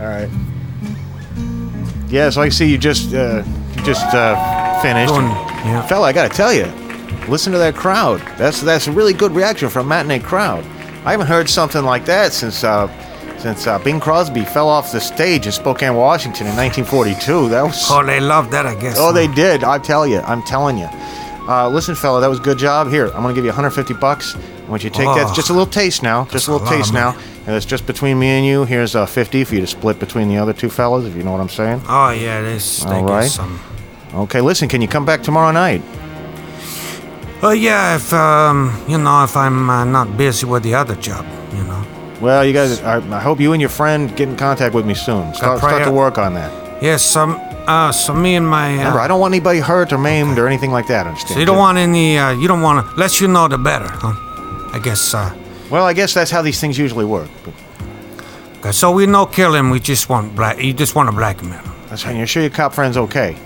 All right. Yeah, so I see you just uh, you just uh, finished. Going, yeah. Fella, I gotta tell you, listen to that crowd. That's that's a really good reaction from a matinee crowd. I haven't heard something like that since uh, since uh, Bing Crosby fell off the stage in Spokane, Washington in 1942. That was Oh, they loved that, I guess. oh, they did. I tell you, I'm telling you. Uh, listen, fella, that was a good job. Here, I'm gonna give you 150 bucks. I want you to take that. Oh. Just a little taste now. Just a a little lot of taste now. And it's just between me and you. Here's uh, 50 for you to split between the other two fellas, if you know what I'm saying. Oh yeah, this. They All right. some. Okay, listen, can you come back tomorrow night? Well, yeah, if um, you know, if I'm uh, not busy with the other job, you know. Well, you guys, I, I hope you and your friend get in contact with me soon. Start, start to work on that. Yes, some. Uh, so me and my. Remember, Uh, I don't want anybody hurt or maimed or anything like that. Understand? so you don't want any. Uh, you don't want to. Less you know, the better. Huh? I guess. Uh, Well, I guess that's how these things usually work. But 'cause so we no kill him. We just want black. You just want to blackmail that's how you're sure your cop friend's okay.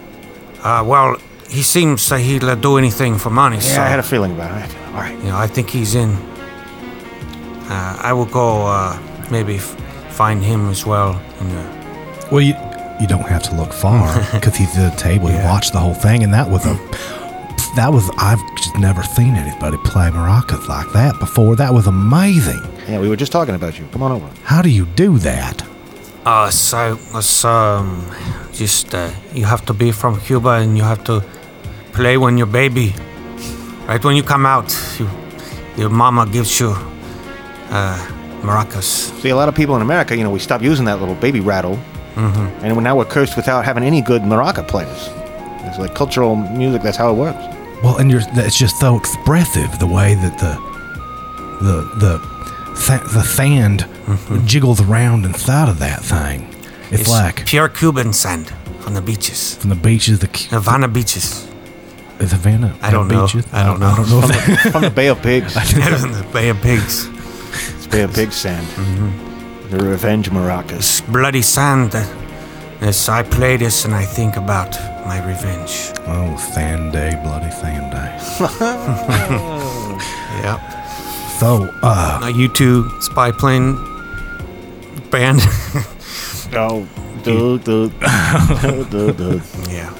Uh, well, he seems uh, he'll uh, do anything for money. Yeah, so, I had a feeling about it. All right. you know, I think he's in. Uh, I will go. Uh, maybe f- find him as well. And, uh, Well, you you don't have to look far because he's at the table. You Yeah. watched the whole thing, and that was a that was I've just never seen anybody play maracas like that before. That was amazing. Yeah, we were just talking about you. Come on over. How do you do that? Uh, so it's um, just uh, you have to be from Cuba and you have to play when you're baby. Right when you come out, you, your mama gives you uh, maracas. See, a lot of people in America, you know, we stopped using that little baby rattle, mm-hmm. and now we're cursed without having any good maraca players. It's like cultural music. That's how it works. Well, and you're it's just so expressive the way that the the the sa- the sand jiggles around inside of that thing. It's, like pure Cuban sand from the beaches, from the beaches, the Cu- Havana beaches, is Havana. I don't know. beaches? I don't know. I don't know. From if that- the, from the Bay of Pigs. the Bay of Pigs. It's Bay of Pigs sand. The revenge maracas. This bloody sand. Yes, I play this and I think about my revenge. oh, sand day, bloody sand day. Yep. So, uh, Now U2 spy plane band. Oh, duh, duh, duh, duh, duh. yeah.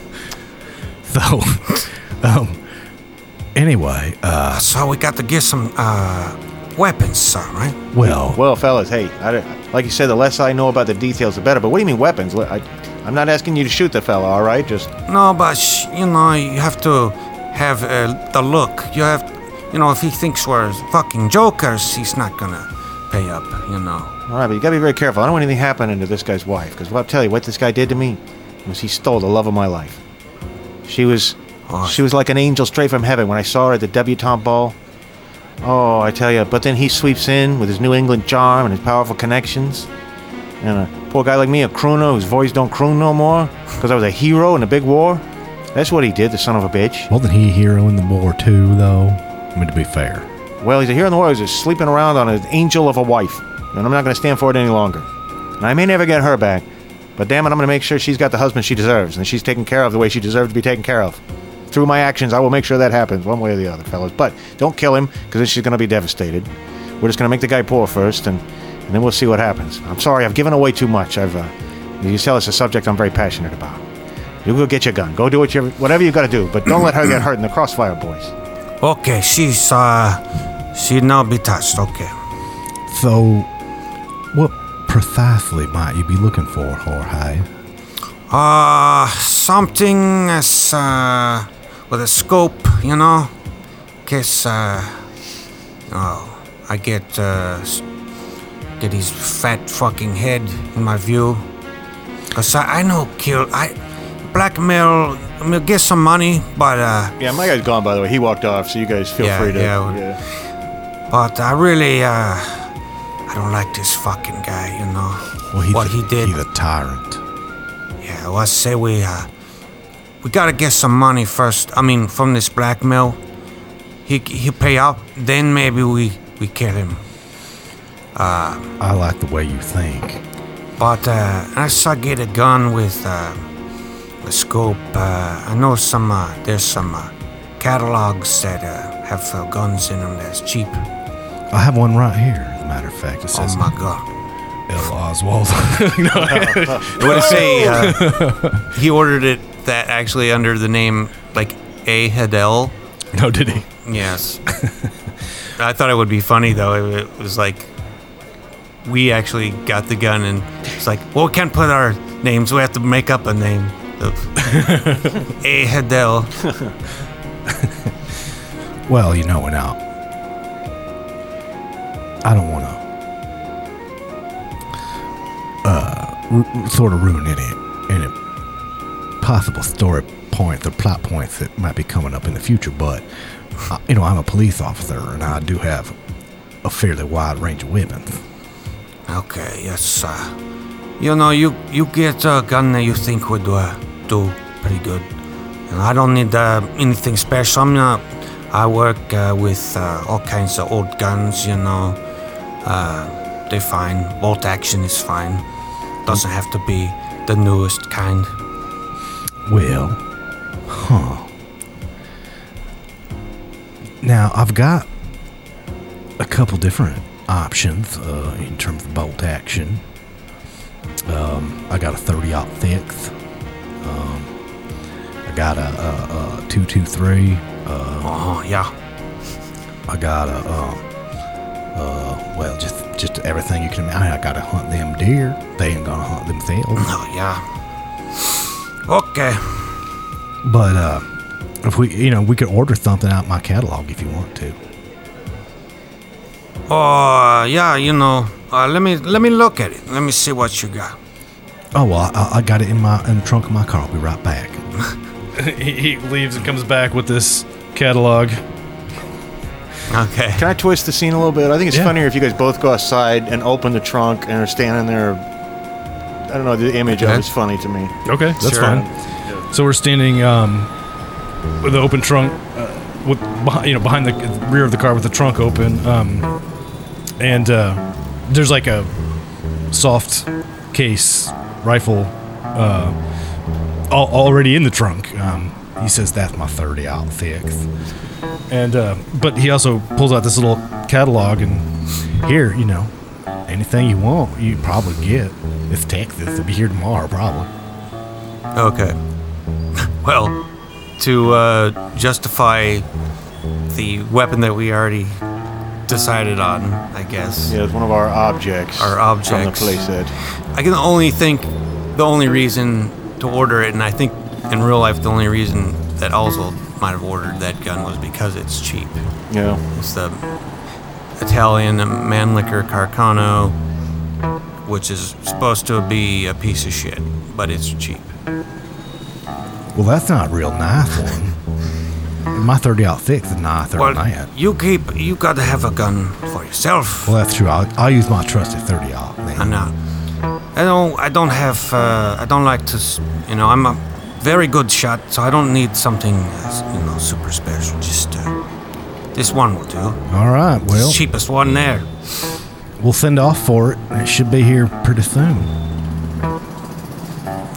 so, um, anyway, uh, So we got to get some uh, weapons, sir, right? well, Well, fellas, hey, I, like you said, the less I know about the details, the better. But what do you mean weapons? I, I'm not asking you to shoot the fella, all right? Just No, but sh- you know you have to have uh, the look. You have, you know, if he thinks we're fucking jokers, he's not gonna pay up. You know. all right, but you gotta be very careful. I don't want anything happening to this guy's wife, because I'll tell you what this guy did to me was he stole the love of my life. She was, She was like an angel straight from heaven when I saw her at the debutante ball. Oh, I tell you. But then he sweeps in with his New England charm and his powerful connections. And a poor guy like me, a crooner whose voice don't croon no more, because I was a hero in the big war. That's what he did, the son of a bitch. wasn't he a hero in the war too, though? I mean, to be fair. Well, he's a hero in the war. He's just sleeping around on an angel of a wife. And I'm not going to stand for it any longer. And I may never get her back, but damn it, I'm going to make sure she's got the husband she deserves and she's taken care of the way she deserves to be taken care of. Through my actions, I will make sure that happens one way or the other, fellas. But don't kill him, because then she's going to be devastated. We're just going to make the guy poor first, and, and then we'll see what happens. I'm sorry, I've given away too much. I've, uh, you can tell it's a subject I'm very passionate about. You go get your gun. Go do what you, whatever you got to do, but don't let her get hurt in the crossfire, boys. Okay, she's uh, she'd not be touched. Okay. So, what precisely might you be looking for, Jorge? Uh, something as uh, with a scope, you know. Guess uh, oh, I get uh, get his fat fucking head in my view. Cause I, I know kill I blackmail. I mean, get some money, but uh, Yeah, my guy's gone, by the way. He walked off, so you guys feel Yeah, free to. yeah. yeah. But I really, uh, I don't like this fucking guy, you know. Well, he's what a, he did. He's a tyrant. Yeah, well, I say we, uh, we gotta get some money first. I mean, from this blackmail. He, he pay up, then maybe we, we kill him. I like the way you think. But, uh, as I get a gun with, uh, a scope, uh, I know some, uh, there's some, uh, catalogs that, uh, have uh, guns in them that's cheap. I have one right here. As a matter of fact, it says Oh my god. L. Oswald. no, I want to say uh, he ordered it that actually under the name like A Hidell. no, did he? Yes. I thought it would be funny though. It, it was like we actually got the gun and it's like, well, we can't put our names. We have to make up a name. Of A Hidell. Well, you know, now I don't want to uh, ru- sort of ruin any any possible story points or plot points that might be coming up in the future, but uh, you know, I'm a police officer and I do have a fairly wide range of weapons. Okay, yes. Uh, you know, you you get a gun that you think would uh, do pretty good. And I don't need uh, anything special. I'm not. I work uh, with uh, all kinds of old guns. You know, uh, they're fine. Bolt action is fine. Doesn't have to be the newest kind. Well, huh. Now, I've got a couple different options uh, in terms of bolt action. Um, I got a 30 aught six. Um, I got a, a, a 223. Uh, Oh yeah. I got a, um, uh, well, just just everything you can imagine. I got to hunt them deer. They ain't gonna hunt themselves. Oh yeah. Okay. But uh, if we, you know, we could order something out my catalog if you want to. Oh yeah. You know. Uh, let me let me look at it. Let me see what you got. Oh well, I, I got it in my in the trunk of my car. I'll be right back. he, he leaves and comes back with this catalog. Okay. Can I twist the scene a little bit? I think it's Yeah. funnier if you guys both go outside and open the trunk and are standing there. I don't know. The image of Okay. it's funny to me. Okay, that's Sure. fine. So we're standing um, with the open trunk, uh, with behind, you know behind the rear of the car with the trunk open, um, and uh, there's like a soft case rifle uh, al- already in the trunk. Um, he says that's my 30 aught six, and uh, but he also pulls out this little catalog and here you know anything you want you probably get. It's Texas. It'll be here tomorrow probably. Okay. Well, to uh, justify the weapon that we already decided on, I guess. Yeah, it's one of our objects. Our objects. From the playset. I can only think the only reason to order it, and I think in real life the only reason that Oswald might have ordered that gun was because it's cheap. Yeah. It's the Italian Mannlicher-Carcano, which is supposed to be a piece of shit, but it's cheap. Well, that's not a real knife one. My 30 aught six is nicer Well, that. you keep you got to have a gun for yourself. Well, that's true. I'll, I'll use my trusted 30 out. I'm not. I don't. I don't have. Uh, I don't like to. You know, I'm a very good shot, so I don't need something, uh, you know, super special. Just uh, this one will do. All right. Well, It's cheapest one there. we'll send off for it. It should be here pretty soon.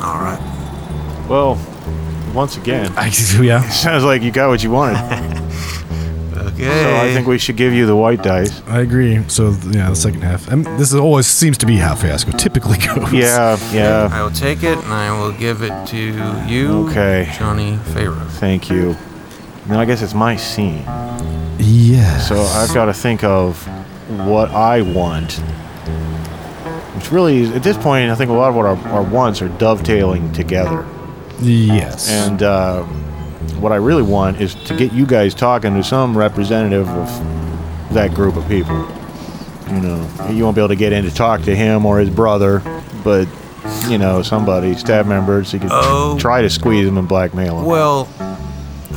All right. Well, once again, I, yeah. sounds like you got what you wanted. Okay. So I think we should give you the white dice. I agree. So yeah, the second half. Um, this is always seems to be how Fiasco typically goes. Yeah, yeah. I will take it and I will give it to you, Okay. Johnny Pharaoh. Thank you. Now I guess it's my scene. Yes. So I've got to think of what I want. Which really, at this point, I think a lot of what our, our wants are dovetailing together. Yes. And uh, what I really want is to get you guys talking to some representative of that group of people. You know, you won't be able to get in to talk to him or his brother, but you know, somebody, staff members, you could Oh. try to squeeze them and blackmail them. Well,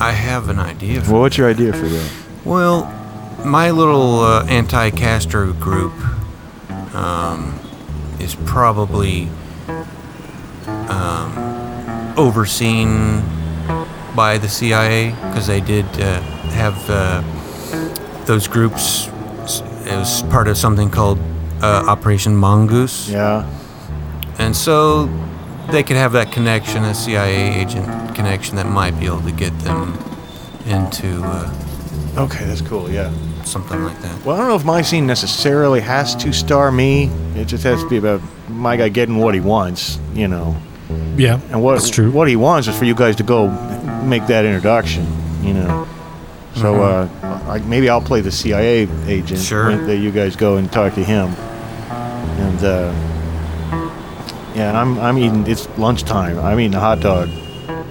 I have an idea. For well, what's your idea for that? Well, my little uh, anti-Castro group um, is probably um, overseen by the CIA because they did uh, have uh, those groups. as part of something called uh, Operation Mongoose. Yeah. And so they could have that connection, a CIA agent connection that might be able to get them into uh, Okay, that's cool. Yeah. something like that. Well, I don't know if my scene necessarily has to star me. It just has to be about my guy getting what he wants, you know. yeah. And what that's true. what he wants is for you guys to go make that introduction, you know. So uh, I, maybe I'll play the CIA agent. Sure. That you guys go and talk to him. And uh, yeah, and I'm I'm eating. It's lunchtime. I'm eating a hot dog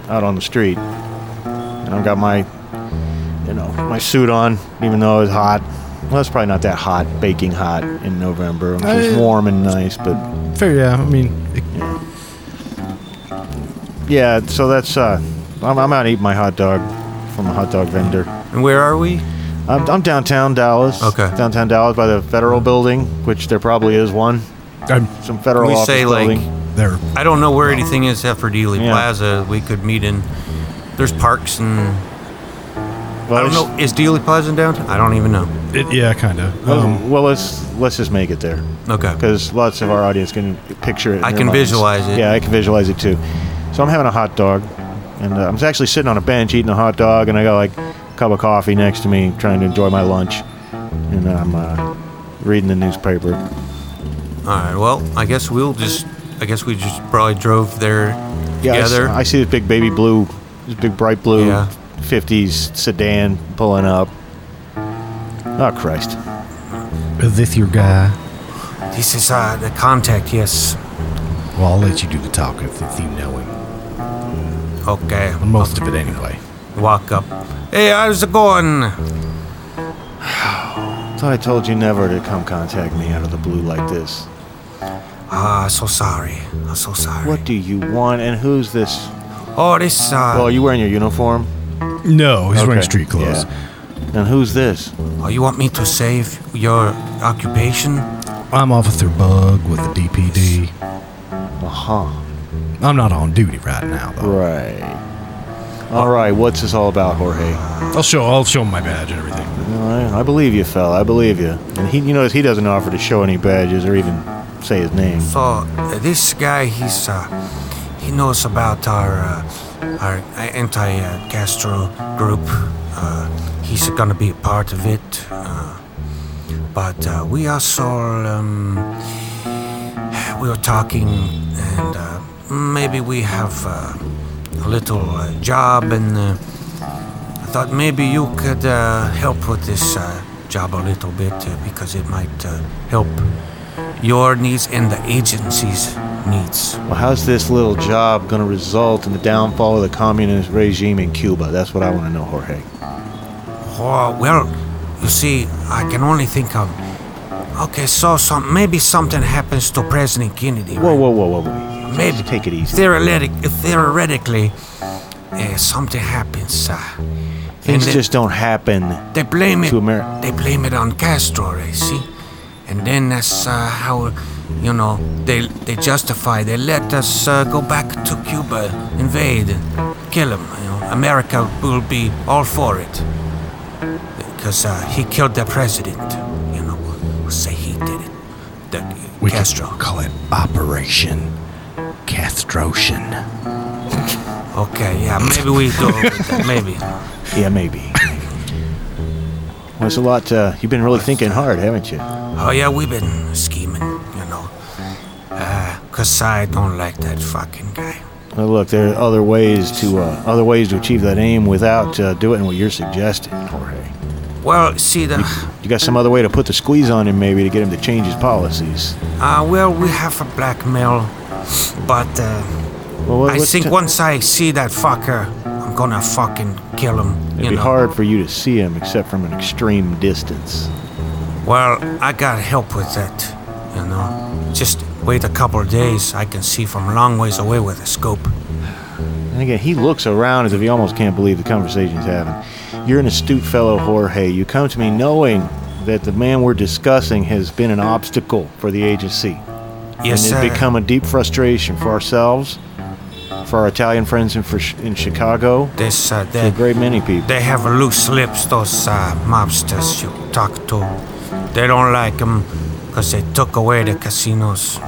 out on the street, and I've got my you know my suit on, even though it's hot. Well, it's probably not that hot, baking hot in November. It's just Uh, warm and nice, but Fair. Yeah. I mean, it, Yeah, so that's uh, I'm, I'm out eating my hot dog from a hot dog vendor. And where are we? I'm, I'm downtown Dallas. Okay. Downtown Dallas by the federal building, which there probably is one. I'm Some federal We office say, like- building. there. I don't know where anything is except for Dealey Yeah. Plaza. We could meet in. There's parks and well, I don't know. Is Dealey Plaza in downtown? I don't even know. It, yeah, kind of. Well, Um, well, let's let's just make it there Okay. because lots of our audience can picture it. in I their can minds. visualize it. Yeah, I can visualize it too. So I'm having a hot dog, and uh, I'm actually sitting on a bench eating a hot dog, and I got like a cup of coffee next to me, trying to enjoy my lunch, and I'm uh, reading the newspaper. All right. Well, I guess we'll just. I guess we just probably drove there Yeah, I s- together. I, see this big baby blue, this big bright blue Yeah. 50s sedan pulling up. Oh, Christ. is this your guy? this is uh, the contact. Yes. Well, I'll let you do the talking since you know him. Okay. Most of it anyway. Walk up. Hey, how's it going? Thought I told you never to come contact me out of the blue like this. Ah, so sorry. I'm so sorry. What do you want, and who's this? Oh, this. Uh, Oh, are you wearing your uniform? No, he's wearing Okay, street clothes. yeah. And who's this? oh, you want me to save your occupation? I'm Officer Bug with the DPD. Uh huh. I'm not on duty right now, though. Right. All right, what's this all about, Jorge? I'll show. I'll show him my badge and everything. All right, I believe you, fella. I believe you. And he, you notice he doesn't offer to show any badges or even say his name. So uh, this guy, he's uh, he knows about our uh, our anti-Castro group. Uh, he's gonna be a part of it. Uh, but uh, we also um, we were talking, and uh, maybe we have uh, a little uh, job, and uh, I thought maybe you could uh, help with this uh, job a little bit uh, because it might uh, help your needs and the agency's needs. Well, how's this little job going to result in the downfall of the communist regime in Cuba? That's what I want to know, Jorge. Oh, well, you see, I can only think of. Okay, so some maybe something happens to President Kennedy. Whoa, right? whoa, whoa, whoa, whoa. Maybe Just take it easy. Theoretic, theoretically, uh, something happens. Uh, Things and just don't happen. they blame it. to Ameri- They blame it on Castro, you see, and then that's uh, how, you know, they they justify. They let us uh, go back to Cuba, invade, and kill him. You know, America will be all for it because uh, he killed the president. You know, we'll say he did it. The We Castro. call it Operation Castrocian. Okay, yeah, maybe we do. that. Maybe. Yeah, maybe. Well, it's a lot. Uh, you've been really thinking hard, haven't you? Oh yeah, we've been scheming, cause I don't like that fucking guy. Well, look, there are other ways to uh, other ways to achieve that aim without uh, doing what you're suggesting, Jorge. Well, see the, You got some other way to put the squeeze on him, maybe, to get him to change his policies. uh, well, we have a blackmail, but uh, Well, what- I think t- once I see that fucker, I'm gonna fucking kill him. it'd you be know. hard for you to see him except from an extreme distance. Well, I got help with that, you know. Just wait a couple of days, I can see from a long ways away with a scope. And again, he looks around as if he almost can't believe the conversation he's having. You're an astute fellow, Jorge. You come to me knowing that the man we're discussing has been an obstacle for the agency. Yes, and sir. it's become a deep frustration for ourselves, for our Italian friends in, for, in Chicago, This, uh, for a great many people. they have loose lips, those uh, mobsters you talk to. They don't like them because they took away the casinos.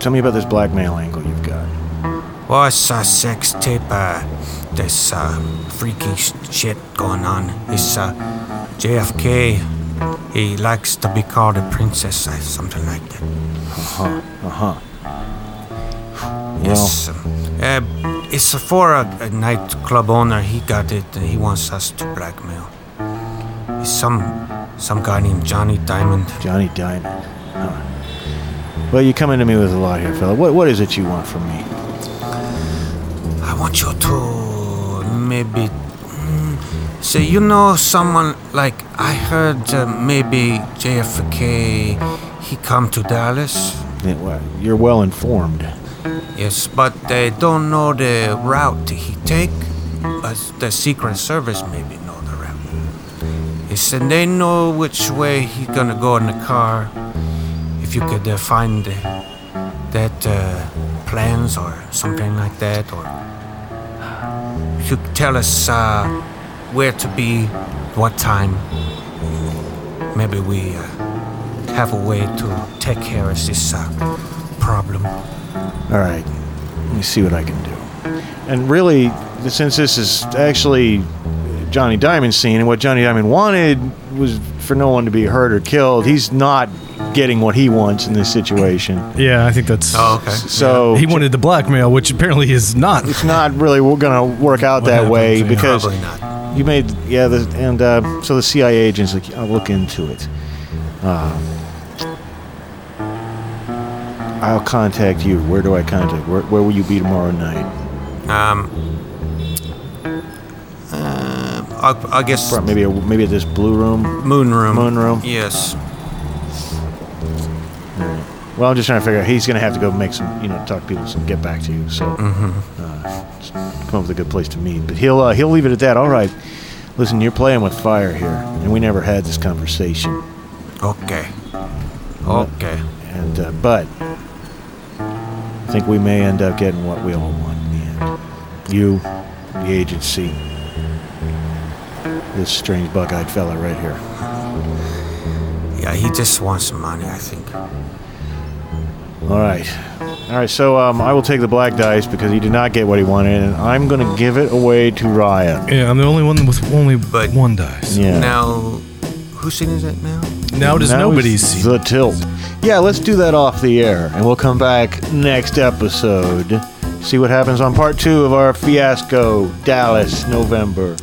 Tell me about this blackmail angle you've got. Well, it's a sex tape, uh, this uh, freaky sh- shit going on. It's uh, JFK. He likes to be called a princess, uh, something like that. Uh huh. Uh huh. Yes. um, uh, it's for a, a nightclub owner. He got it, and he wants us to blackmail. He's some some guy named Johnny Diamond. Johnny Diamond. Huh. Well, you're coming to me with a lot here, fella. What, what is it you want from me? I want you to maybe mm, say you know someone like I heard uh, maybe JFK. He come to Dallas. Yeah, well, You're well informed. Yes, but they don't know the route he take. But the Secret Service maybe know the route. He said they know which way he gonna go in the car. If you could uh, find that uh, plans or something like that, or if you could tell us uh, where to be, what time, maybe we uh, have a way to take care of this uh, problem. All right. Let me see what I can do. And really, since this is actually Johnny Diamond scene, and what Johnny Diamond wanted was for no one to be hurt or killed, he's not getting what he wants in this situation. Yeah, I think that's. Oh, okay. So He wanted the blackmail, which apparently is not. it's not really going to work out What that way happens, because Probably not. you made yeah, the, and uh, so the CIA agents like I'll look into it. Uh, I'll contact you. Where do I contact? Where, where will you be tomorrow night? Um. I, I guess Maybe a, maybe this blue room. moon room. Moon room? Yes. Well, I'm just trying to figure out. He's going to have to go make some, you know, talk to people and get back to you. So Mm-hmm. uh, just come up with a good place to meet. But he'll uh, he'll leave it at that. All right. Listen, you're playing with fire here, and we never had this conversation. Okay. Okay. And uh, but I think we may end up getting what we all want in the end. You, the agency, this strange bug-eyed fella right here. Yeah, he just wants some money, I think. All right. All right, so um, I will take the black dice because he did not get what he wanted, and I'm going to give it away to Ryan. Yeah, I'm the only one with only But- one dice. Yeah. Now, whose scene is it now? Now it is Now nobody's is. The tilt. Yeah, let's do that off the air, and we'll come back next episode. See what happens on part two of our fiasco, Dallas, November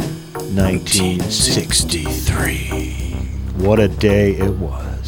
1963. What a day it was.